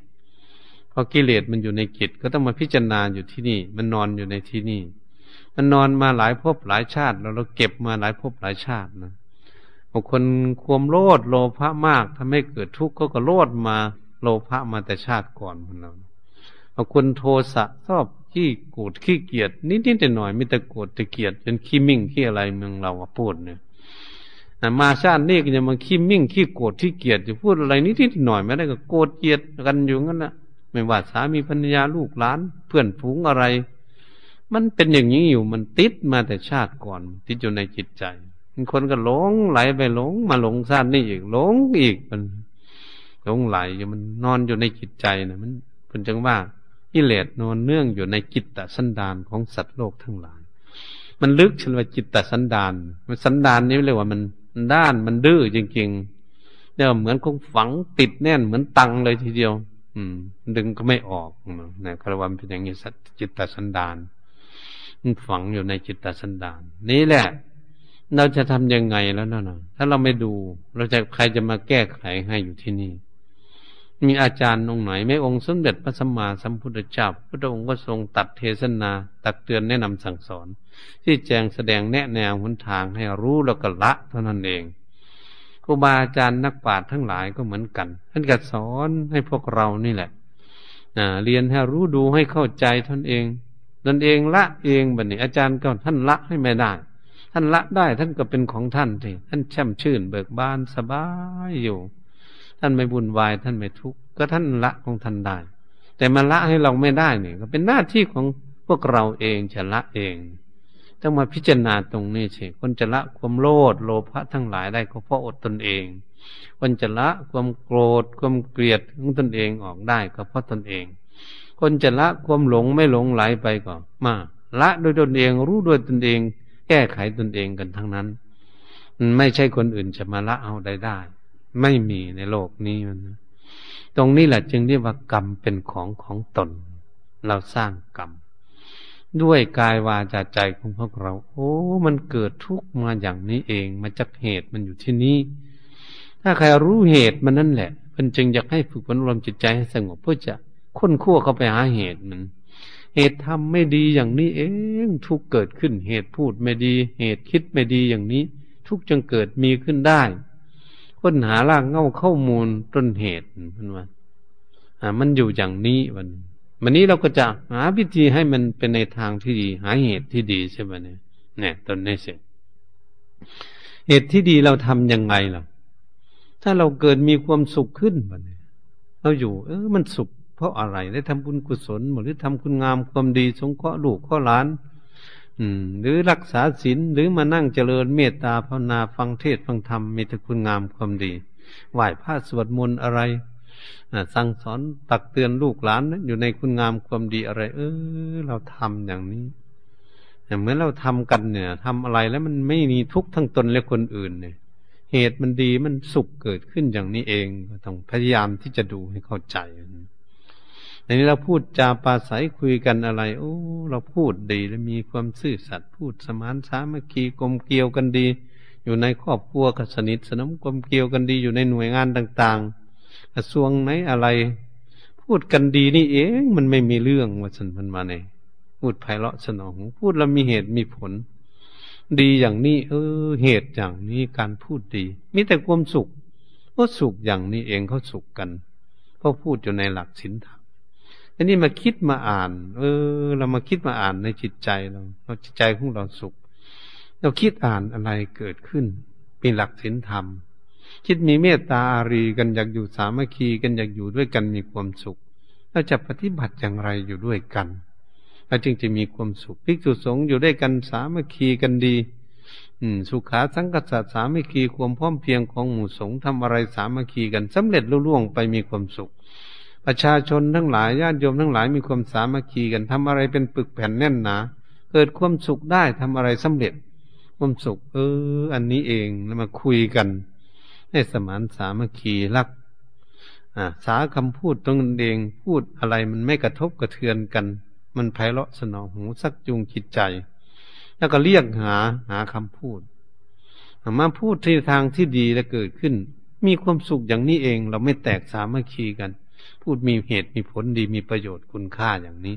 เพราะกิเลสมันอยู่ในจิตก็ต้องมาพิจารณาอยู่ที่นี่ มันนอนอยู่ในที่นี่ มันนอนมาหลายภพหลายชาติเราเราเก็บมาหลายภพหลายชาตินะ บางคนความโลดโลภะมากทำให้เกิดทุกข์ก็ก็โลดมาโลภะมาแต่ชาติก่อนของเราบางคนโทสะชอบขี้โกรธขี้เกียจนิดๆแต่หน่อยมีแต่โกรธแต่เกียดจนขี้มิ่งขี้อะไรเมืองเราพูดเนี่ยมาชาตินี้ก็จะมาขี้มิ่งขี้โกรธขี้เกียจจะพูดอะไรนิดๆหน่อยไม่ได้ก็โกรธเกียดกันอยู่งั้นนะไม่ว่าสามีภรรยาลูกหลาน เพื่อนฝูงอะไร มันเป็นอย่างนี้อยู่มันติดมาแต่ชาติก่อน ติดอยู่ในจิตใจ คนก็หลงไหลไปหลง มาหลงชาตินี้อีกหลงอีกมันหลงไหลอยู่มันนอนอยู่ในจิตใจนะมันเป็นจังว่ากิเลสนอนเนื่องอยู่ในจิตตสันดานของสัตว์โลกทั้งหลาย มันลึกชนว่าจิตตสันดานมันสันดานนี้เรียกว่ามันด้านมันดื้อจริงๆเนี่ยเหมือนคงฝังติดแน่นเหมือนตังเลยทีเดียว อืม ดึงก็ไม่ออกนะคารวันเป็นอย่างนี้สัจิตตสันดานมันฝังอยู่ในจิตตสันดาน นี่แหละ เราจะทำยังไงแล้วนั่นะถ้าเราไม่ดู เราจะใครจะมาแก้ไขให้อยู่ที่นี่ มีอาจารย์องค์ไหนไม่องค์สมเด็จพระสัมมาสัมพุทธเจ้าพระองค์ก็ทรงตัดเทศนา ตักเตือนแนะนำสั่งสอน ที่แจงแสดงแนะแนวหนทางให้รู้แล้วก็ละเท่านั้นเองครูบาอาจารย์นักปราชญ์ทั้งหลายก็เหมือนกันท่านก็สอนให้พวกเรานี่แหละเรียนให้รู้ดูให้เข้าใจท่านเองตนเองละเองบัดนี้อาจารย์ก็ท่านละให้ไม่ได้ ท่านละได้ท่านก็เป็นของท่านทีท่านแช่มชื่น เบิกบานสบายอยู่ ท่านไม่บุญวายท่านไม่ทุกข์ก็ท่านละของท่านได้ แต่มาละให้เราไม่ได้เนี่ยก็เป็นหน้าที่ของพวกเราเองจะละเองต้องมาพิจารณาตรงนี้สิคนจะละความโลดโลภะทั้งหลายได้ก็เพราะอดตนเอง คนจะละความโกรธความเกลียดของตนเองออกได้ก็เพราะตนเอง คนจะละความหลงไม่หลงไหลไปก็มาละโดยตนเองรู้โดยตนเอง ก้ไขตนเองกันทั้งนั้น ไม่ใช่คนอื่นจะมาละเอาได้ได้ ไม่มีในโลกนี้มันตรงนี้แหละจึงเรียกว่ากรรมเป็นของของตน เราสร้างกรรมด้วยกายวาจาใจของพวกเรา โอ้ มันเกิดทุกข์มาอย่างนี้เองมาจากเหตุมันอยู่ที่นี่ถ้าใครรู้เหตุมันนั่นแหละมันจึงอยากให้ฝึกฝนรวมจิตใจให้สงบเพื่อจะค้นคั่วเข้าไปหาเหตุมัน เหตุทำไม่ดีอย่างนี้เองทุกเกิดขึ้น เหตุพูดไม่ดี เหตุคิดไม่ดีอย่างนี้ ทุกจึงเกิดมีขึ้นได้ค้นหารากเง่าข้อมูลต้นเหตุมันว่า มันอยู่อย่างนี้วันวันนี้เราก็จะหาวิธีให้มันเป็นในทางที่ดี หาเหตุที่ดีใช่ไหมเนี่ยเนี่ยตอนนี้เสร็จเหตุที่ดีเราทํำยังไงล่ะ ถ้าเราเกิดมีความสุขขึ้นวันนี้เราอยู่ เออ มันสุข เพราะอะไรได้ทำบุญกุศลหรือทำคุณงามความดีสงเคราะห์ลูกข้อหลาน อืม หรือรักษาศีลหรือมานั่งเจริญเมตตาภาวนาฟังเทศฟังธรรมมีแต่คุณงามความดีไหว้พระสวดมนต์อะไรสั่งสอนตักเตือนลูกหลานอยู่ในคุณงามความดีอะไร เออ เราทำอย่างนี้เหมือนเราทำกันเนี่ยทำอะไรแล้วมันไม่มีทุกข์ทั้งตนและคนอื่นเนี่ย เหตุมันดีมันสุขเกิดขึ้นอย่างนี้เองต้องพยายามที่จะดูให้เข้าใจ ในนี้เราพูดจาปาศัยคุยกันอะไร โอ้ เราพูดดีและมีความซื่อสัตย์พูดสมานสามัคคีกลมเกลียวกันดี อยู่ในครอบครัวก็สนิทสนมกลมเกลียวกันดีอยู่ในหน่วยงานต่าง ๆ กระทรวงไหนอะไร พูดกันดีนี่เองมันไม่มีเรื่องว่าสันพันมาในพูดไพเราะสนอง พูดแล้วมีเหตุมีผล ดีอย่างนี้ เออ เหตุอย่างนี้การพูดดี มีแต่ความสุขก็สุขอย่างนี้เองเขาสุขกันเพราะพูดอยู่ในหลักศีลธรรม อันนี้มาคิดมาอ่าน เออ เรามาคิดมาอ่านในจิตใจเรา เราจิตใจของเราสุข เราคิดอ่านอะไรเกิดขึ้น เป็นหลักศีลธรรม คิดมีเมตตาอารีกันอยากอยู่สามัคคีกันอยากอยู่ด้วยกันมีความสุข เราจะปฏิบัติอย่างไรอยู่ด้วยกันเราจึงจะมีความสุขภิกษุสงฆ์อยู่ด้วยกันสามัคคีกันดี อืม สุขาสังกัสสามัคคีความพร้อมเพียงของหมู่สงฆ์ทำอะไรสามัคคีกันสำเร็จลุล่วงไปมีความสุข ประชาชนทั้งหลายญาติโยมทั้งหลายมีความสามัคคีกันทำอะไรเป็นปึกแผ่นแน่นหนาเกิดความสุขได้ทำอะไรสำเร็จ ความสุข เออ อันนี้เองแล้วมาคุยกันให้สมานสามัคคีรักอ่าสาคำพูดตรงนั้นเองพูดอะไรมันไม่กระทบกระเทือนกัน มันไพเราะสนองหูสักจูงจิตใจ แล้วก็เรียกหาหาคำพูดมาพูดที่ทางที่ดีแล้วเกิดขึ้น มีความสุขอย่างนี้เอง เราไม่แตกสามัคคีกัน พูดมีเหตุมีผลดีมีประโยชน์คุณค่าอย่างนี้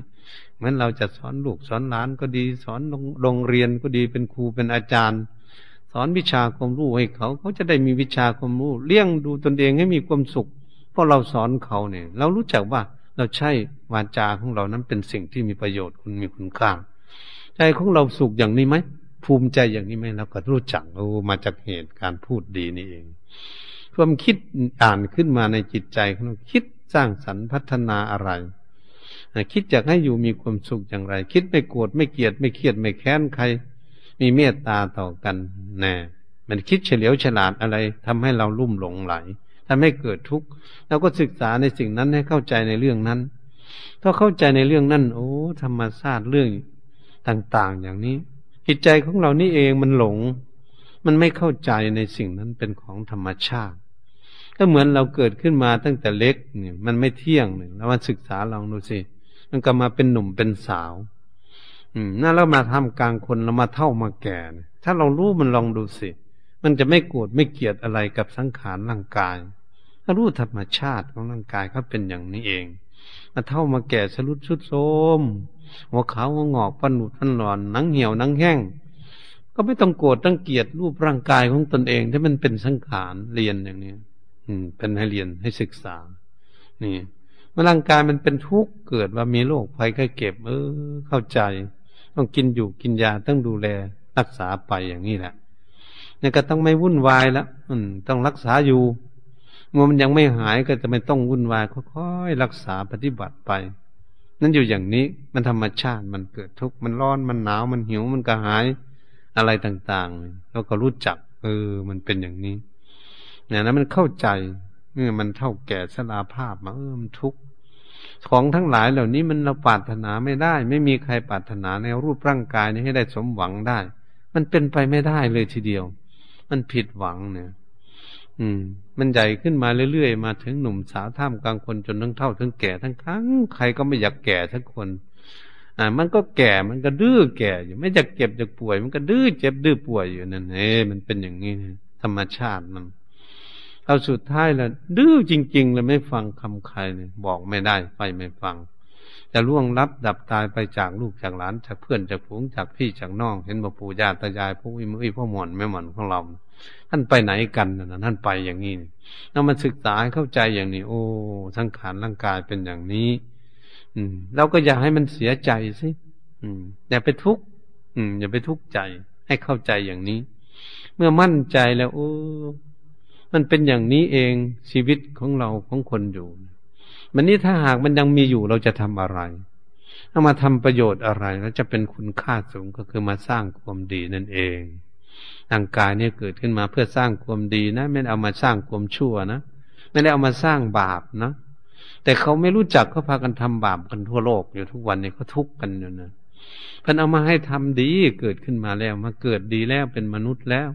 เหมือนเราจะสอนลูกสอนหลานก็ดี สอนโรงเรียนก็ดีเป็นครูเป็นอาจารย์ สอนวิชาความรู้ให้เขา เขาจะได้มีวิชาความรู้เลี้ยงดูตนเองให้มีความสุขเพราะเราสอนเขาเนี่ย เรารู้จักว่าเราใช่วาจาของเรานั้นเป็นสิ่งที่มีประโยชน์คุณมีคุณค่าใจของเราสุขอย่างนี้ไหมภูมิใจอย่างนี้ไหมเราก็รู้จักโอ้มาจากเหตุการพูดดีนี่เองความคิดอ่านขึ้นมาในจิตใจของเราคิด ร้างสรรค์พัฒนาอะไร คิดอยากให้อยู่มีความสุขอย่างไร คิดไม่โกรธไม่เกลียดไม่เครียดไม่แค้นใคร มีเมตตาต่อกันแน่มันคิดเฉลียวฉลาดอะไรทำให้เราลุ่มหลงไหลทำให้เกิดทุกข์เราก็ศึกษาในสิ่งนั้นให้เข้าใจในเรื่องนั้น ถ้าเข้าใจในเรื่องนั้น โอ้ ธรรมชาติเรื่องต่าง ๆ อย่างนี้จิตใจของเรานี่เองมันหลง มันไม่เข้าใจในสิ่งนั้นเป็นของธรรมชาติ ก็เหมือนเราเกิดขึ้นมาตั้งแต่เล็กเนี่ยมันไม่เที่ยงเนี่ยแล้วมาศึกษาลองดูสิมันก็มาเป็นหนุ่มเป็นสาว อืมนั่นเรามาทำกลางคนเรามาเท่ามาแก่ถ้าเรารู้มันลองดูสิมันจะไม่โกรธไม่เกลียดอะไรกับสังขารร่างกายถ้ารู้ธรรมชาติของร่างกายเขาเป็นอย่างนี้เองมาเท่ามาแก่สรุดชุดโทมหัวขาวหัวงอกปันหนุดปันหลอนหนังเหี่ยวหนังแห้งก็ไม่ต้องโกรธต้องเกลียดรูปร่างกายของตนเองที่มันเป็นสังขารเรียนอย่างนี้ อืม เป็นให้เรียนให้ศึกษา นี่เมื่อร่างกายมันเป็นทุกข์เกิดว่ามีโรคภัยไข้เก็บ เออ เข้าใจ ต้องกินอยู่กินยาต้องดูแลรักษาไปอย่างนี้แหละเนี่ยก็ต้องไม่วุ่นวายแล้วอืม ต้องรักษาอยู่เมื่อมันยังไม่หายก็จะไม่ต้องวุ่นวายค่อยๆรักษาปฏิบัติไป นั่นอยู่อย่างนี้มันธรรมชาติมันเกิดทุกข์มันร้อนมันหนาวมันหิวมันกระหายอะไรต่างๆเราก็รู้จัก เออ มันเป็นอย่างนี้ เนี่ยนั้นมันเข้าใจเมื่อมันเท่าแก่สลาภาพมาเออมันทุกข์ของทั้งหลายเหล่านี้มันเราปรารถนาไม่ได้ ไม่มีใครปรารถนาในรูปร่างกายนี้ให้ได้สมหวังได้ มันเป็นไปไม่ได้เลยทีเดียว มันผิดหวังเนี่ย อืม มันใหญ่ขึ้นมาเรื่อยๆมาถึงหนุ่มสาวท่ามกลางคนจนทั้งเท่าทั้งแก่ทั้งครั้งใครก็ไม่อยากแก่ทั้งคน อ่า มันก็แก่มันก็ดื้อแก่อยู่ ไม่อยากเก็บอยากป่วย มันก็ดื้อเจ็บดื้อป่วยอยู่นั่นเองมันเป็นอย่างนี้ธรรมชาติมัน เอาสุดท้ายแล้วดื้อจริง ๆ เลยไม่ฟังคำใครเนี่ยบอกไม่ได้ไปไม่ฟัง จะล่วงลับดับตายไปจากลูกจากหลานจากเพื่อนจากฝูงจากพี่จากน้อง เห็นบ่ปู่ย่าตายายพวกอิมุ้ยพ่อหมอนแม่หมอนของเราท่านไปไหนกันนะท่านไปอย่างนี้เรามาศึกษาเข้าใจอย่างนี้ โอ้สังขารร่างกายเป็นอย่างนี้ อืมเราก็อย่าให้มันเสียใจสิอืมอย่าไปทุกข์อืม อย่าไปทุกข์ใจ ให้เข้าใจอย่างนี้ เมื่อมั่นใจแล้วโอ้ มันเป็นอย่างนี้เองชีวิตของเราของคนอยู่มันนี้ถ้าหากมันยังมีอยู่เราจะทำอะไรเอามาทำประโยชน์อะไร แล้วจะเป็นคุณค่าสูงก็คือมาสร้างความดีนั่นเองร่างกายเนี่ยเกิดขึ้นมาเพื่อสร้างความดีนะ ไม่เอามาสร้างความชั่วนะไม่ได้เอามาสร้างบาปนะแต่เขาไม่รู้จักเขาพากันทำบาปกันทั่วโลกอยู่ทุกวันนี้เขาทุกข์กันอยู่นะเพิ่นเอามาให้ทำดีเกิดขึ้นมาแล้ว มาเกิดดีแล้วเป็นมนุษย์แล้ว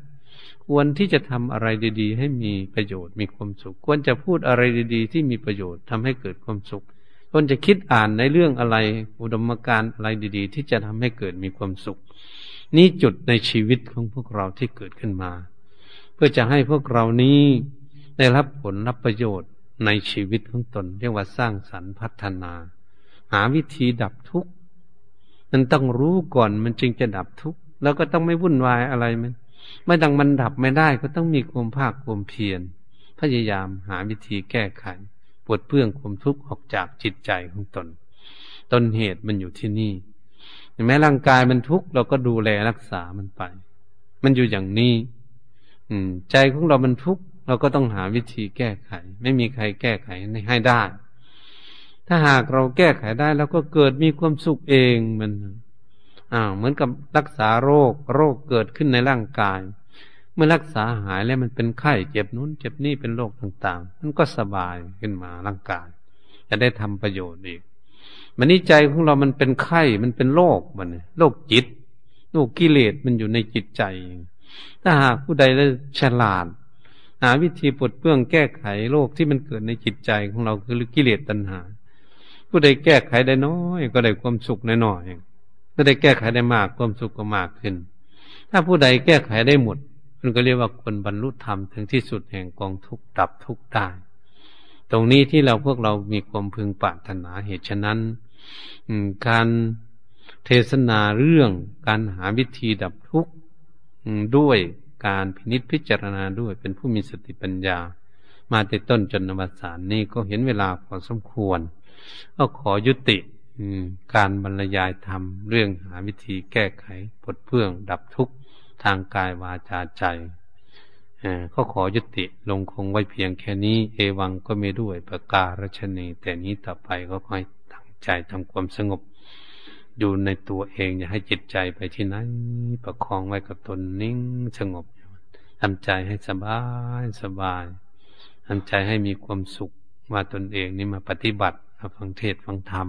ควรที่จะทำอะไรดี ๆ ให้มีประโยชน์มีความสุข ควรจะพูดอะไรดีๆ ที่มีประโยชน์ทำให้เกิดความสุขควรจะคิดอ่านในเรื่องอะไร อุดมการณ์อะไรดีๆ ที่จะทำให้เกิดมีความสุข นี่จุดในชีวิตของพวกเราที่เกิดขึ้นมา เพื่อจะให้พวกเรานี้ได้รับผลรับประโยชน์ในชีวิตของตน เรียกว่าสร้างสรรค์พัฒนา หาวิธีดับทุกข์มันต้องรู้ก่อนมันจึงจะดับทุกข์แล้วก็ต้องไม่วุ่นวายอะไรมัน ไม่ดังมันดับไม่ได้ก็ต้องมีความภาคความเพียรพยายามหาวิธีแก้ไขปวดเพื่องความทุกข์ออกจากจิตใจของตน ต้นเหตุมันอยู่ที่นี่แม้ร่างกายมันทุกข์เราก็ดูแลรักษามันไป มันอยู่อย่างนี้ อืม ใจของเรามันทุกข์เราก็ต้องหาวิธีแก้ไข ไม่มีใครแก้ไขให้ได้ ถ้าหากเราแก้ไขได้เราก็เกิดมีความสุขเองมัน อ้าวเหมือนกับรักษาโรค โรคเกิดขึ้นในร่างกาย เมื่อรักษาหายแล้วมันเป็นไข้เจ็บนู้นเจ็บนี่เป็นโรคต่าง ๆ มันก็สบายขึ้นมาร่างกาย จะได้ทำประโยชน์อีกมันนี้ใจของเรามันเป็นไข้มันเป็นโรคมันโรคจิตโรคกิเลสมันอยู่ในจิตใจ ถ้าหากผู้ใดได้ฉลาด หาวิธีปลดเปลื้องแก้ไขโรคที่มันเกิดในจิตใจของเราคือกิเลสตัณหา ผู้ใดแก้ไขได้น้อย ก็ได้ความสุขน้อยๆ ผู้ใดแก้ไขได้มากความสุขก็มากขึ้น ถ้าผู้ใดแก้ไขได้หมดมันก็เรียกว่าคนบรรลุธรรมถึงที่สุดแห่งกองทุกข์ดับทุกข์ได้ตรงนี้ที่เราพวกเรามีความพึงปรารถนาเหตุฉะนั้นการเทศนาเรื่องการหาวิธีดับทุกข์ด้วยการพินิษพิจารณาด้วยเป็นผู้มีสติปัญญา มาแต่ต้นจนนวสานนี้ก็เห็นเวลาพอสมควร ก็ขอยุติ การบรรยายธรรม เรื่องหาวิธีแก้ไขปลดเพื่องดับทุกข์ทางกายวาจาใจก็ขอยุติลงคงไว้เพียงแค่นี้ เอวังก็ไม่ด้วยประการชนี แต่นี้ต่อไปก็ค่อยตั้งใจทำความสงบ อยู่ในตัวเองอย่าให้จิตใจไปที่ไหนประคองไว้กับตนนิ่งสงบทำใจให้สบายสบายทำใจให้มีความสุขว่าตนเองนี่มาปฏิบัติฟังเทศฟังธรรม